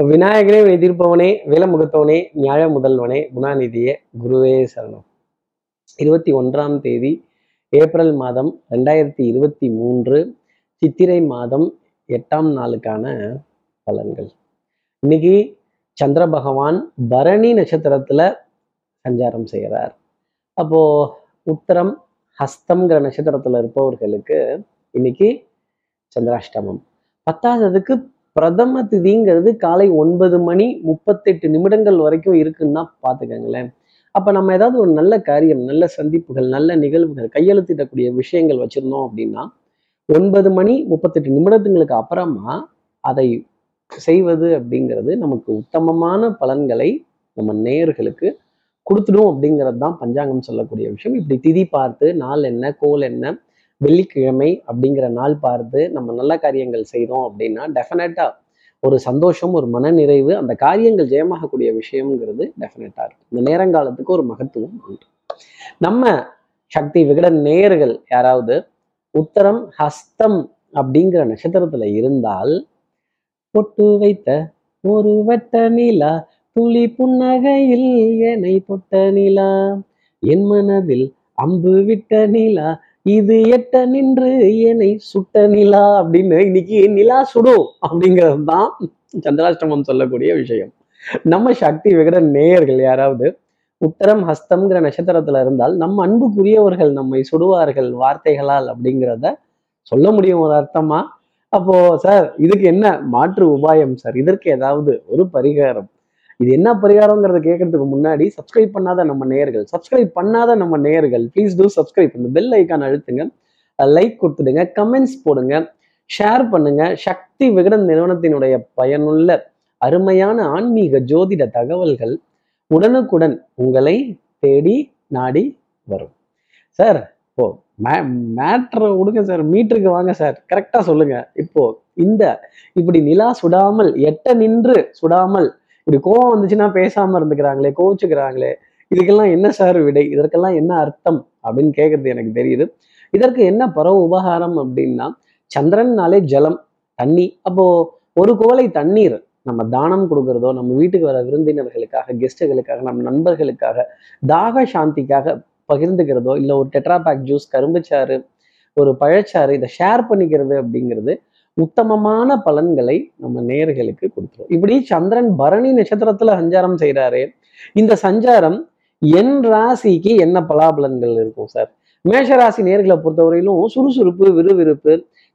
விநாயகனே எதிர்ப்பவனே வேலமுகத்தவனே நியாய முதல்வனே குணாநிதியே குருவே சரணம். இருபத்தி ஒன்றாம் தேதி ஏப்ரல் மாதம் ரெண்டாயிரத்தி இருபத்தி மூன்று சித்திரை மாதம் எட்டாம் நாளுக்கான பலன்கள். இன்னைக்கு சந்திர பகவான் பரணி நட்சத்திரத்துல சஞ்சாரம் செய்கிறார். அப்போ உத்தரம் ஹஸ்தம்ங்கிற நட்சத்திரத்துல இருப்பவர்களுக்கு இன்னைக்கு சந்திராஷ்டமம். பத்தாததுக்கு பிரதம திதிங்கிறது காலை ஒன்பது மணி முப்பத்தெட்டு நிமிடங்கள் வரைக்கும் இருக்குன்னா பார்த்துக்கங்களேன். அப்போ நம்ம ஏதாவது ஒரு நல்ல காரியம் நல்ல சந்திப்புகள் நல்ல நிகழ்வுகள் கையெழுத்திடக்கூடிய விஷயங்கள் வச்சுருந்தோம் அப்படின்னா ஒன்பது மணி முப்பத்தெட்டு நிமிடத்துங்களுக்கு அப்புறமா அதை செய்வது அப்படிங்கிறது நமக்கு உத்தமமான பலன்களை நம்ம நேயர்களுக்கு கொடுத்துடும் அப்படிங்கிறது தான் பஞ்சாங்கம் சொல்லக்கூடிய விஷயம். இப்படி திதி பார்த்து நாள் என்ன கோல் என்ன வெள்ளிக்கிழமை அப்படிங்கிற நாள் பார்த்து நம்ம நல்ல காரியங்கள் செய்தோம் அப்படின்னா டெஃபினட்டா ஒரு சந்தோஷம் ஒரு மனநிறைவு அந்த காரியங்கள் ஜெயமாகக்கூடிய விஷயம்ங்கிறது டெஃபினட்டா இருக்கும். இந்த நேரங்காலத்துக்கு ஒரு மகத்துவம் உண்டு. நம்ம சக்தி விகடன் நேயர்கள் யாராவது உத்தரம் ஹஸ்தம் அப்படிங்கிற நட்சத்திரத்துல இருந்தால் பொட்டு வைத்த ஒரு வெட்ட நிலா துளி புன்னகையில் என்னை தொட்ட நிலா என் மனதில் அம்பு விட்ட நிலா இது எட்ட நின்று என்னை சுட்ட நிலா அப்படின்னு இன்னைக்கு நிலா சுடும் அப்படிங்கிறது தான் சந்திராஷ்டமம் சொல்லக்கூடிய விஷயம். நம்ம சக்தி விகட நேயர்கள் யாராவது உத்தரம் ஹஸ்தம்ங்கிற நட்சத்திரத்துல இருந்தால் நம்ம அன்புக்குரியவர்கள் நம்மை சுடுவார்கள் வார்த்தைகளால் அப்படிங்கிறத சொல்ல முடியும் ஒரு அர்த்தமா? அப்போ சார் இதுக்கு என்ன? மாற்று உபாயம் சார். இதற்கு ஏதாவது ஒரு பரிகாரம். இது என்ன பரிகாரங்கிறத கேட்கறதுக்கு முன்னாடி சப்ஸ்கிரைப் பண்ணாத நம்ம நேயர்கள் சப்ஸ்கிரைப் பண்ணாத நம்ம நேயர்கள் ப்ளீஸ் டூ சப்ஸ்கிரைப் இந்த பெல் ஐக்கான் அழுத்துங்க லைக் கொடுத்துடுங்க கமெண்ட்ஸ் போடுங்க ஷேர் பண்ணுங்க. சக்தி விகடன் நிறுவனத்தினுடைய பயனுள்ள அருமையான ஆன்மீக ஜோதிட தகவல்கள் உடனுக்குடன் உங்களை தேடி நாடி வரும். சார் இப்போ மே மேட்ரை விடுங்க சார் மீட்டருக்கு வாங்க சார் கரெக்டாக சொல்லுங்க. இப்போ இந்த இப்படி நிலா சுடாமல் எட்ட நின்று சுடாமல் இப்படி கோவம் வந்துச்சுன்னா பேசாம இருந்துக்கிறாங்களே கோவிச்சுக்கிறாங்களே இதுக்கெல்லாம் என்ன சார் விடை? இதற்கெல்லாம் என்ன அர்த்தம்? அப்படின்னு கேட்கறது எனக்கு தெரியுது. இதற்கு என்ன பரவ உபகாரம் அப்படின்னா சந்திரன்னாலே ஜலம் தண்ணி. அப்போ ஒரு கோலை தண்ணீர் நம்ம தானம் கொடுக்கறதோ நம்ம வீட்டுக்கு வர விருந்தினர்களுக்காக கெஸ்ட்டுகளுக்காக நம்ம நண்பர்களுக்காக தாக சாந்திக்காக பகிர்ந்துக்கிறதோ இல்லை ஒரு டெட்ராபேக் ஜூஸ் கரும்புச்சாறு ஒரு பழச்சாறு இதை ஷேர் பண்ணிக்கிறது அப்படிங்கிறது உத்தமமான பலன்களை நம்ம நேர்களுக்கு கொடுத்துரும் இப்படி சந்திரன் பரணி நட்சத்திரத்துல சஞ்சாரம் செய்கிறாரு இந்த சஞ்சாரம் என் ராசிக்கு என்ன பலாபலன்கள் இருக்கும் சார்? மேஷராசி நேர்களை பொறுத்தவரையிலும் சுறுசுறுப்பு விறுவிறுப்பு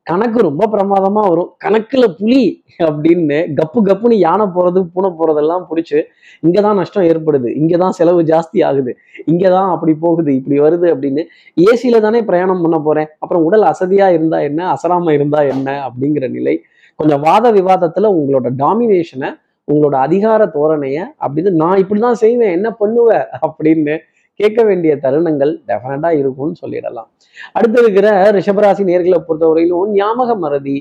கணக்கு ரொம்ப பிரமாதமா வரும். கணக்குல புலி அப்படின்னு கப்பு கப்புன்னு யானை போறது பூனை போறதெல்லாம் பிடிச்சி இங்கதான் நஷ்டம் ஏற்படுது. இங்கதான் செலவு ஜாஸ்தி ஆகுது. இங்கதான் அப்படி போகுது இப்படி வருது அப்படின்னு ஏசியில தானே பிரயாணம் பண்ண போறேன். அப்புறம் உடல் அசதியா இருந்தா என்ன அசராம இருந்தா என்ன அப்படிங்கிற நிலை. கொஞ்சம் வாத விவாதத்துல உங்களோட டாமினேஷனை உங்களோட அதிகார தோரணைய அப்படின்னு நான் இப்படிதான் செய்வேன் என்ன பண்ணுவ அப்படின்னு கேட்க வேண்டிய தருணங்கள் டெஃபினட்டா இருக்கும்னு சொல்லிடலாம். அடுத்து இருக்கிற ரிஷபராசி நேர்களை பொறுத்தவரையிலும் ஞாபக மறதி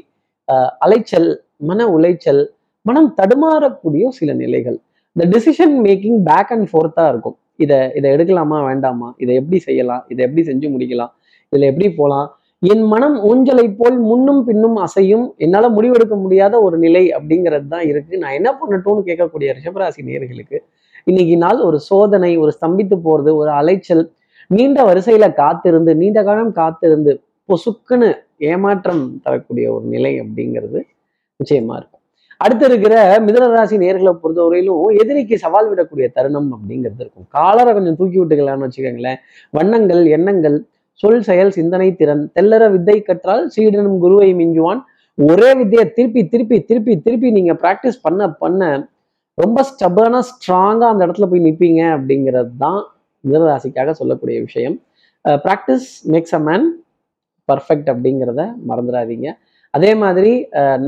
அஹ் அலைச்சல் மன உளைச்சல் மனம் தடுமாறக்கூடிய சில நிலைகள். இந்த டிசிஷன் மேக்கிங் பேக் அண்ட் ஃபோர்த்தா இருக்கும். இதை இதை எடுக்கலாமா வேண்டாமா? இதை எப்படி செய்யலாம்? இதை எப்படி செஞ்சு முடிக்கலாம்? இதில் எப்படி போகலாம்? என் மனம் ஊஞ்சலை போல் முன்னும் பின்னும் அசையும் என்னால முடிவெடுக்க முடியாத ஒரு நிலை அப்படிங்கிறது தான் இருக்கு. நான் என்ன பண்ணட்டும்னு கேட்கக்கூடிய ரிஷபராசி நேர்களுக்கு இன்னைக்கு நாள் ஒரு சோதனை ஒரு ஸ்தம்பித்து போறது ஒரு அலைச்சல். நீண்ட வரிசையில காத்திருந்து நீண்ட காலம் காத்திருந்து பொசுக்குன்னு ஏமாற்றம் தரக்கூடிய ஒரு நிலை அப்படிங்கிறது நிச்சயமா இருக்கும். அடுத்து இருக்கிற மிதனராசி நேர்களை பொறுத்தவரையிலும் எதிரிக்கு சவால் விடக்கூடிய தருணம் அப்படிங்கிறது இருக்கும். காலரை கொஞ்சம் தூக்கி விட்டுக்கலாம்னு வச்சுக்கோங்களேன். வண்ணங்கள் எண்ணங்கள் சொல் செயல் சிந்தனை திறன். தெல்லற வித்தை கற்றால் சீடனும் குருவை மிஞ்சுவான். ஒரே வித்தையை திருப்பி திருப்பி திருப்பி திருப்பி நீங்க பிராக்டிஸ் பண்ண பண்ண ரொம்ப ஸ்டபனா ஸ்ட்ராங்காக அந்த இடத்துல போய் நிற்பீங்க அப்படிங்கிறது தான் மிதனராசிக்காக சொல்லக்கூடிய விஷயம். Practice makes a man perfect அப்படிங்கிறத மறந்துடாதீங்க. அதே மாதிரி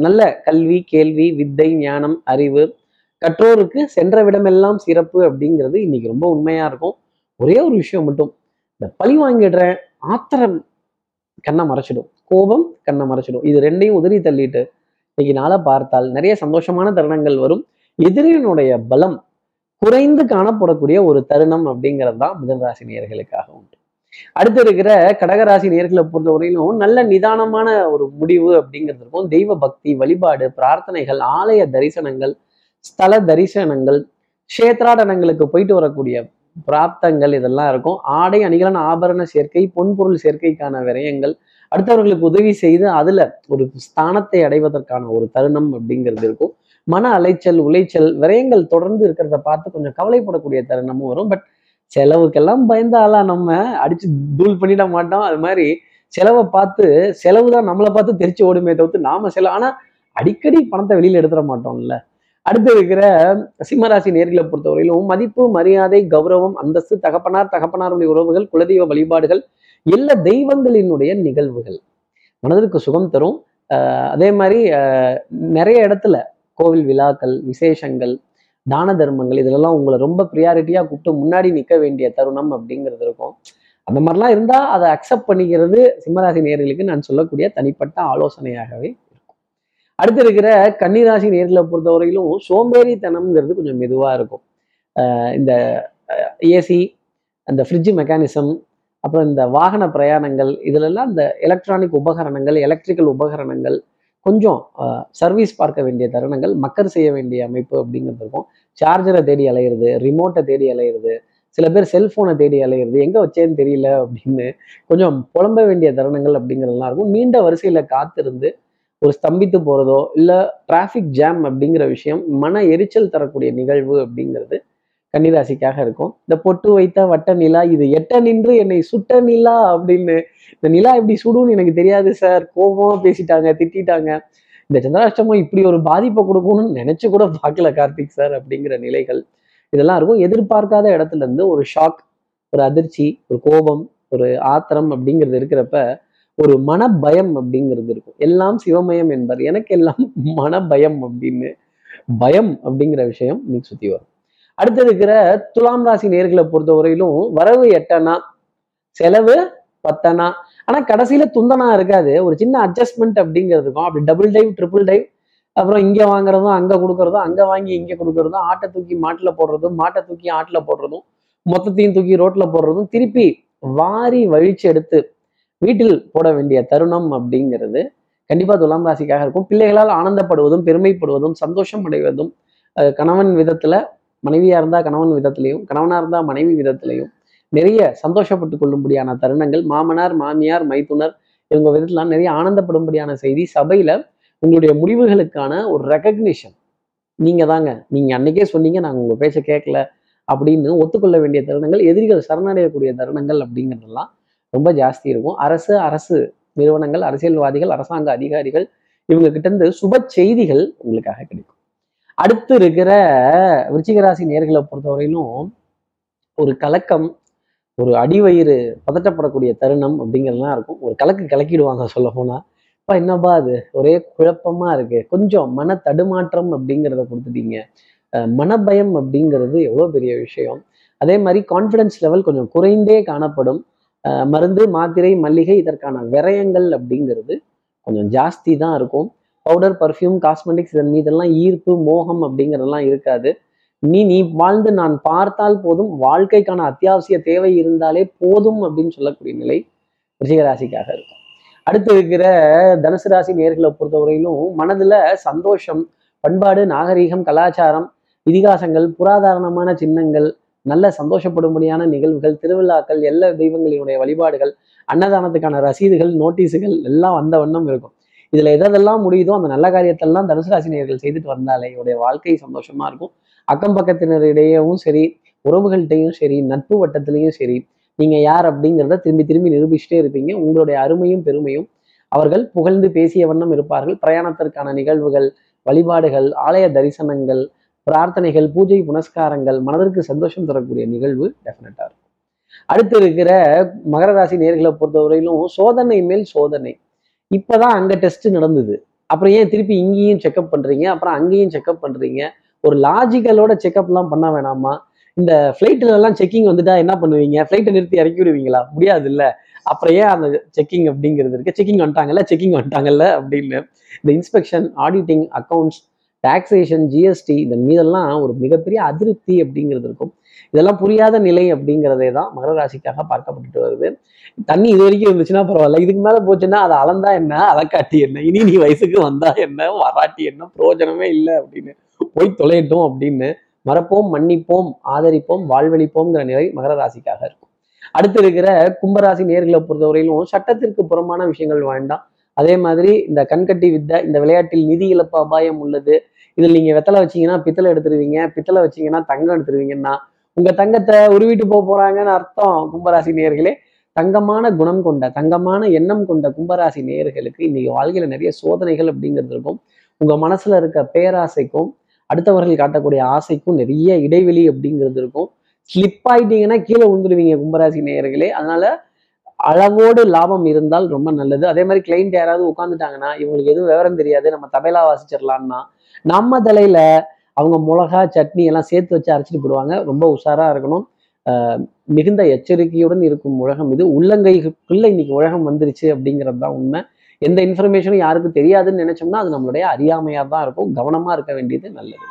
நல்ல கல்வி கேள்வி வித்தை ஞானம் அறிவு கற்றோருக்கு சென்ற விடமெல்லாம் சிறப்பு அப்படிங்கிறது இன்னைக்கு ரொம்ப உண்மையாக இருக்கும். ஒரே ஒரு விஷயம் மட்டும் இந்த பழி வாங்கிடுற ஆத்திரம் கண்ணை மறைச்சிடும். கோபம் கண்ணை மறைச்சிடும். இது ரெண்டையும் உதறி தள்ளிட்டு இன்னைக்கு நாளை பார்த்தால் நிறைய சந்தோஷமான தருணங்கள் வரும். எதிரியினுடைய பலம் குறைந்து காணப்படக்கூடிய ஒரு தருணம் அப்படிங்கிறது தான் மிதனராசி நேர்களுக்காக உண்டு. அடுத்து இருக்கிற கடகராசி நேர்களை பொறுத்தவரையிலும் நல்ல நிதானமான ஒரு முடிவு அப்படிங்கிறது இருக்கும். தெய்வ பக்தி வழிபாடு பிரார்த்தனைகள் ஆலய தரிசனங்கள் ஸ்தல தரிசனங்கள் கஷேத்ராடனங்களுக்கு போயிட்டு வரக்கூடிய பிராப்தங்கள் இதெல்லாம் இருக்கும். ஆடை அணிகலன் ஆபரண சேர்க்கை பொன்பொருள் சேர்க்கைக்கான விரயங்கள் அடுத்தவர்களுக்கு உதவி செய்து அதுல ஒரு ஸ்தானத்தை அடைவதற்கான ஒரு தருணம் அப்படிங்கிறது இருக்கும். மன அலைச்சல் உளைச்சல் விரயங்கள் தொடர்ந்து இருக்கிறத பார்த்து கொஞ்சம் கவலைப்படக்கூடிய தருணமும் வரும். பட் செலவுக்கெல்லாம் பயந்தாலா நம்ம அடிச்சு தூள் பண்ணிட மாட்டோம். அது மாதிரி செலவை பார்த்து செலவு தான் நம்மளை பார்த்து தெரிச்சு ஓடுமே தவிர்த்து நாம செலவு ஆனா அடிக்கடி பணத்தை வெளியில எடுத்துட மாட்டோம்ல. அடுத்து இருக்கிற சிம்மராசி நேர்களை பொறுத்தவரையிலும் மதிப்பு மரியாதை கௌரவம் அந்தஸ்து தகப்பனார் தகப்பனாருடைய உறவுகள் குலதெய்வ வழிபாடுகள் எல்லா தெய்வங்களினுடைய நிகழ்வுகள். மனதிற்கு சுகம் தரும். ஆஹ் அதே மாதிரி நிறைய இடத்துல கோவில் விழாக்கள் விசேஷங்கள் தான தர்மங்கள் இதிலெல்லாம் உங்களை ரொம்ப ப்ரியாரிட்டியா கூப்பிட்டு முன்னாடி நிற்க வேண்டிய தருணம் அப்படிங்கிறது இருக்கும். அந்த மாதிரிலாம் இருந்தா அதை அக்செப்ட் பண்ணிக்கிறது சிம்மராசி நேர்களுக்கு நான் சொல்லக்கூடிய தனிப்பட்ட ஆலோசனையாகவே இருக்கும். அடுத்து இருக்கிற கன்னிராசி நேர்களை பொறுத்தவரையிலும் சோம்பேறித்தனம்ங்கிறது கொஞ்சம் மெதுவா இருக்கும். ஆஹ் இந்த ஏசி அந்த ஃப்ரிட்ஜ் மெக்கானிசம் அப்புறம் இந்த வாகன பிரயாணங்கள் இதிலெல்லாம் இந்த எலக்ட்ரானிக் உபகரணங்கள் எலக்ட்ரிக்கல் உபகரணங்கள் கொஞ்சம் சர்வீஸ் பார்க்க வேண்டிய தருணங்கள் மக்கர் செய்ய வேண்டிய அமைப்பு அப்படிங்கிறது இருக்கும். சார்ஜரை தேடி அலையிறது ரிமோட்டை தேடி அலையிறது சில பேர் செல்ஃபோனை தேடி அலையிறது எங்கே வச்சேன்னு தெரியல அப்படின்னு கொஞ்சம் புலம்ப வேண்டிய தருணங்கள் அப்படிங்கிறதுலாம் இருக்கும். நீண்ட வரிசையில் காத்திருந்து ஒரு ஸ்தம்பித்து போகிறதோ இல்லை டிராஃபிக் ஜாம் அப்படிங்கிற விஷயம் மன எரிச்சல் தரக்கூடிய நிகழ்வு அப்படிங்கிறது கன்னிராசிக்காக இருக்கும். இந்த பொட்டு வைத்த வட்ட நிலா இது எட்ட நின்று என்னை சுட்ட நிலா அப்படின்னு இந்த நிலா எப்படி சுடுன்னு எனக்கு தெரியாது சார். கோபமா பேசிட்டாங்க திட்டிட்டாங்க. இந்த சந்திராஷ்டமம் இப்படி ஒரு பாதிப்பை கொடுக்கணும்னு நினைச்சு கூட பார்க்கல கார்த்திக் சார் அப்படிங்கிற நிலைகள். இதெல்லாம் இருக்கும். எதிர்பார்க்காத இடத்துல இருந்து ஒரு ஷாக் ஒரு அதிர்ச்சி ஒரு கோபம் ஒரு ஆத்திரம் அப்படிங்கிறது இருக்கிறப்ப ஒரு மன பயம் அப்படிங்கிறது இருக்கும். எல்லாம் சிவமயம் என்பார். எனக்கு எல்லாம் மன பயம் அப்படின்னு. பயம் அப்படிங்கிற விஷயம் இன்னைக்கு சுத்தி வரும். அடுத்து இருக்கிற துலாம் ராசி நேர்களை பொறுத்தவரையிலும் வரவு எட்டனா செலவு பத்தனா ஆனா கடைசியில துந்தனா இருக்காது. ஒரு சின்ன அட்ஜஸ்ட்மெண்ட் அப்படிங்கிறது இருக்கும். அப்படி டபுள் டைவ் ட்ரிபிள் டைவ் அப்புறம் இங்க வாங்குறதும் அங்க கொடுக்கறதும் அங்க வாங்கி இங்க கொடுக்கறதும் ஆட்டை தூக்கி மாட்டுல போடுறதும் மாட்டை தூக்கி ஆட்டுல போடுறதும் மொத்தத்தையும் தூக்கி ரோட்ல போடுறதும் திருப்பி வாரி வழிச்சு எடுத்து வீட்டில் போட வேண்டிய தருணம் அப்படிங்கிறது கண்டிப்பா துலாம் ராசிக்காக இருக்கும். பிள்ளைகளால் ஆனந்தப்படுவதும் பெருமைப்படுவதும் சந்தோஷம் அடைவதும் கணவன் விதத்துல மனைவியா இருந்தா கணவன் விதத்திலையும் கணவனா இருந்தா மனைவி விதத்திலையும் நிறைய சந்தோஷப்பட்டு கொள்ளும்படியான தருணங்கள். மாமனார் மாமியார் மைத்துனர் இவங்க விதத்துலாம் நிறைய ஆனந்தப்படும்படியான செய்தி. சபையில உங்களுடைய முடிவுகளுக்கான ஒரு ரெக்கக்னிஷன் நீங்க தாங்க நீங்க அன்னைக்கே சொன்னீங்க நாங்க உங்க பேச்ச கேட்கல அப்படின்னு ஒத்துக்கொள்ள வேண்டிய தருணங்கள் எதிரிகள் சரணடையக்கூடிய தருணங்கள் அப்படிங்கிறதெல்லாம் ரொம்ப ஜாஸ்தி இருக்கும். அரசு அரசு நிறுவனங்கள் அரசியல்வாதிகள் அரசாங்க அதிகாரிகள் இவங்க கிட்ட இருந்து சுப செய்திகள் உங்களுக்காக கிடைக்கும். அடுத்து இருக்கிற விருச்சிகராசி நேர்களை பொறுத்தவரையிலும் ஒரு கலக்கம் ஒரு அடிவயிறு பதட்டப்படக்கூடிய தருணம் அப்படிங்கிறதுலாம் இருக்கும். ஒரு கலக்கு கலக்கிடுவாங்க சொல்ல போனால் அப்பா என்னப்பா அது? ஒரே குழப்பமா இருக்கு. கொஞ்சம் மன தடுமாற்றம் அப்படிங்கிறத கொடுத்துட்டீங்க. மனபயம் அப்படிங்கிறது எவ்வளோ பெரிய விஷயம். அதே மாதிரி கான்ஃபிடன்ஸ் லெவல் கொஞ்சம் குறைந்தே காணப்படும். மருந்து மாத்திரை மல்லிகை இதற்கான விரயங்கள் அப்படிங்கிறது கொஞ்சம் ஜாஸ்தி தான் இருக்கும். பவுடர் பர்ஃப்யூம் காஸ்மெட்டிக்ஸ் இதன் மீதெல்லாம் ஈர்ப்பு மோகம் அப்படிங்கிறதெல்லாம் இருக்காது. நீ நீ வாழ்ந்து நான் பார்த்தால் போதும் வாழ்க்கைக்கான அத்தியாவசிய தேவை இருந்தாலே போதும் அப்படின்னு சொல்லக்கூடிய நிலை ரிஷிகராசிக்காக இருக்கும். அடுத்து இருக்கிற தனுசு ராசி நேர்களை பொறுத்தவரையிலும் மனதுல சந்தோஷம் பண்பாடு நாகரீகம் கலாச்சாரம் இதிகாசங்கள் புராதாரணமான சின்னங்கள் நல்ல சந்தோஷப்படும்படியான நிகழ்வுகள் திருவிழாக்கள் எல்லா தெய்வங்களினுடைய வழிபாடுகள் அன்னதானத்துக்கான ரசீதுகள் நோட்டீஸுகள் எல்லாம் வந்த வண்ணம் இருக்கும். இதுல எதெல்லாம் முடியுதோ அந்த நல்ல காரியத்தெல்லாம் தனுசு ராசி நேயர்கள் செய்துட்டு வந்தாலே உடைய வாழ்க்கை சந்தோஷமா இருக்கும். அக்கம் பக்கத்தினரிடையவும் சரி உறவுகள்கிட்டையும் சரி நட்பு வட்டத்திலையும் சரி நீங்க யார் அப்படிங்கிறத திரும்பி திரும்பி நிரூபிச்சுட்டே இருப்பீங்க. உங்களுடைய அருமையும் பெருமையும் அவர்கள் புகழ்ந்து பேசிய வண்ணம் இருப்பார்கள். பிரயாணத்திற்கான நிகழ்வுகள் வழிபாடுகள் ஆலய தரிசனங்கள் பிரார்த்தனைகள் பூஜை புனஸ்காரங்கள் மனதிற்கு சந்தோஷம் தரக்கூடிய நிகழ்வு டெஃபினட்டா இருக்கும். அடுத்து இருக்கிற மகர ராசி நேர்களை பொறுத்தவரையிலும் சோதனை மேல் சோதனை. இப்போதான் அங்கே டெஸ்ட் நடந்தது. அப்புறம் ஏன் திருப்பி இங்கேயும் செக்அப் பண்ணுறீங்க அப்புறம் அங்கேயும் செக்அப் பண்ணுறீங்க ஒரு லாஜிக்கலோட செக்அப்லாம் பண்ண வேணாமா? இந்த ஃப்ளைட்டுலலாம் செக்கிங் வந்துட்டா என்ன பண்ணுவீங்க? ஃப்ளைட்டை நிறுத்தி இறக்கி விடுவீங்களா? முடியாது இல்லை அப்புறம் ஏன் அந்த செக்கிங் அப்படிங்கிறது இருக்கு? செக்கிங் வந்துட்டாங்கல்ல? செக்கிங் வந்துட்டாங்கல்ல? அப்படின்னு. இந்த inspection auditing accounts taxation GST இந்த மீதெல்லாம் ஒரு மிகப்பெரிய அதிருப்தி அப்படிங்கிறது இருக்கும். இதெல்லாம் புரியாத நிலை அப்படிங்கிறதே தான் மகர ராசிக்காக பார்க்கப்பட்டு வருது. தண்ணி இது வரைக்கும் இருந்துச்சுன்னா பரவாயில்ல. இதுக்கு மேலே போச்சுன்னா அதை அளந்தா என்ன? அதை காட்டி என்ன? இனி நீ வயசுக்கு வந்தா என்ன? வராட்டி என்ன? பிரயோஜனமே இல்லை அப்படின்னு. போய் தொலையட்டும் அப்படின்னு. மறப்போம் மன்னிப்போம் ஆதரிப்போம் வாழ்வழிப்போம்ங்கிற நிலை மகர ராசிக்காக இருக்கும். அடுத்து இருக்கிற கும்பராசி நேர்களை பொறுத்தவரையிலும் சட்டத்திற்கு புறமான விஷயங்கள் வேண்டாம். அதே மாதிரி இந்த கண்கட்டி வித்தை இந்த விளையாட்டில் நிதி இழப்பு அபாயம் உள்ளது. இதில் நீங்கள் வெத்தலை வச்சிங்கன்னா பித்தளை எடுத்துருவீங்க. பித்தளை வச்சிங்கன்னா தங்கம் எடுத்துருவீங்கன்னா உங்க தங்கத்தை உருவிட்டு போக போறாங்கன்னு அர்த்தம் கும்பராசி நேர்களே தங்கமான குணம் கொண்ட தங்கமான எண்ணம் கொண்ட கும்பராசி நேயர்களுக்கு இன்னைக்கு வாழ்க்கையில நிறைய சோதனைகள் அப்படிங்கிறது இருக்கும். உங்க மனசுல இருக்க பேராசைக்கும் அடுத்தவர்கள் காட்டக்கூடிய ஆசைக்கும் நிறைய இடைவெளி அப்படிங்கிறது இருக்கும். ஸ்லிப் ஆயிட்டீங்கன்னா கீழே விழுந்துருவீங்க கும்பராசி நேயர்களே. அதனால அளவோடு லாபம் இருந்தால் ரொம்ப நல்லது. அதே மாதிரி கிளைண்ட் யாராவது உட்காந்துட்டாங்கன்னா இவங்களுக்கு எதுவும் விவரம் தெரியாது. நம்ம தபைலா வாசிச்சிடலாம்னா நம்ம தலையில அவங்க மிளகா சட்னி எல்லாம் சேர்த்து வச்சு அரைச்சிட்டு போடுவாங்க ரொம்ப உஷாரா இருக்கணும். மிகுந்த எச்சரிக்கையுடன் இருக்கும் உலகம் இது. உள்ளங்கைக்குள்ள இன்னைக்கு உலகம் வந்துருச்சு அப்படிங்கிறது தான் உண்மை. எந்த இன்ஃபர்மேஷனும் யாருக்கும் தெரியாதுன்னு நினைச்சோம்னா அது நம்மளுடைய அறியாமையாக தான் இருக்கும். கவனமா இருக்க வேண்டியது நல்லது.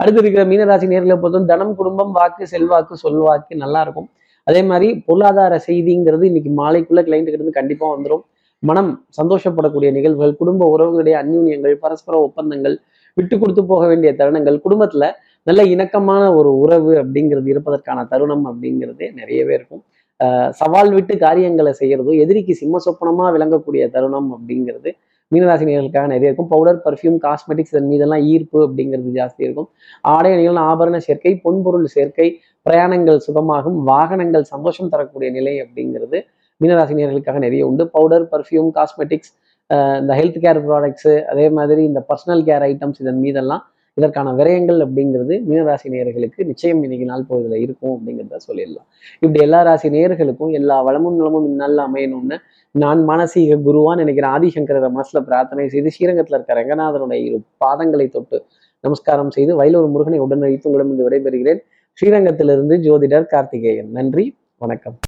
அடுத்து இருக்கிற மீனராசி நேர்களை பொறுத்தும் தனம் குடும்பம் வாக்கு செல்வாக்கு சொல்வாக்கு நல்லா இருக்கும். அதே மாதிரி பொருளாதார செய்திங்கிறது இன்னைக்கு மாலைக்குள்ள கிளைண்ட்டுக்கு இருந்து கண்டிப்பாக வந்துடும் மனம் சந்தோஷப்படக்கூடிய நிகழ்வுகள் குடும்ப உறவுகளுடைய அந்யூன்யங்கள் பரஸ்பர ஒப்பந்தங்கள் விட்டு கொடுத்து போக வேண்டிய தருணங்கள் குடும்பத்துல நல்ல இணக்கமான ஒரு உறவு அப்படிங்கிறது இருப்பதற்கான தருணம் அப்படிங்கிறது நிறையவே இருக்கும். சவால் விட்டு காரியங்களை செய்யறதும் எதிரிக்கு சிம்ம சொப்பனமா விளங்கக்கூடிய தருணம் அப்படிங்கிறது மீனராசினியர்களுக்காக நிறைய இருக்கும். பவுடர் பர்ஃப்யூம் காஸ்மெட்டிக்ஸ் இதன் மீதெல்லாம் ஈர்ப்பு அப்படிங்கிறது ஜாஸ்தி இருக்கும். ஆடை அணிகள் ஆபரண சேர்க்கை பொன்பொருள் சேர்க்கை பிரயாணங்கள் சுகமாகும் வாகனங்கள் சந்தோஷம் தரக்கூடிய நிலை அப்படிங்கிறது மீனராசினியர்களுக்காக நிறைய உண்டு. பவுடர் பர்ஃப்யூம் காஸ்மெட்டிக்ஸ் இந்த ஹெல்த் கேர் ப்ராடக்ட்ஸு அதே மாதிரி இந்த பர்சனல் கேர் ஐட்டம்ஸ் இதன் மீதெல்லாம் இதற்கான விரயங்கள் அப்படிங்கிறது மீனராசி நேயர்களுக்கு நிச்சயம் இன்னைக்கு நாள் போதில் இருக்கும் அப்படிங்கிறத சொல்லிடலாம். இப்படி எல்லா ராசி நேயர்களுக்கும் எல்லா வளமும் நலமும் இந்நாளில் அமையணும்னு நான் மானசீக குருவான் நினைக்கிற ஆதிசங்கர மனசுல பிரார்த்தனை செய்து ஸ்ரீரங்கத்தில் இருக்க ரங்கநாதனுடைய இரு பாதங்களை தொட்டு நமஸ்காரம் செய்து வயலூர் முருகனை உடனடித்து உங்களிடம் விடைபெறுகிறேன். ஸ்ரீரங்கத்திலிருந்து ஜோதிடர் கார்த்திகேயன். நன்றி வணக்கம்.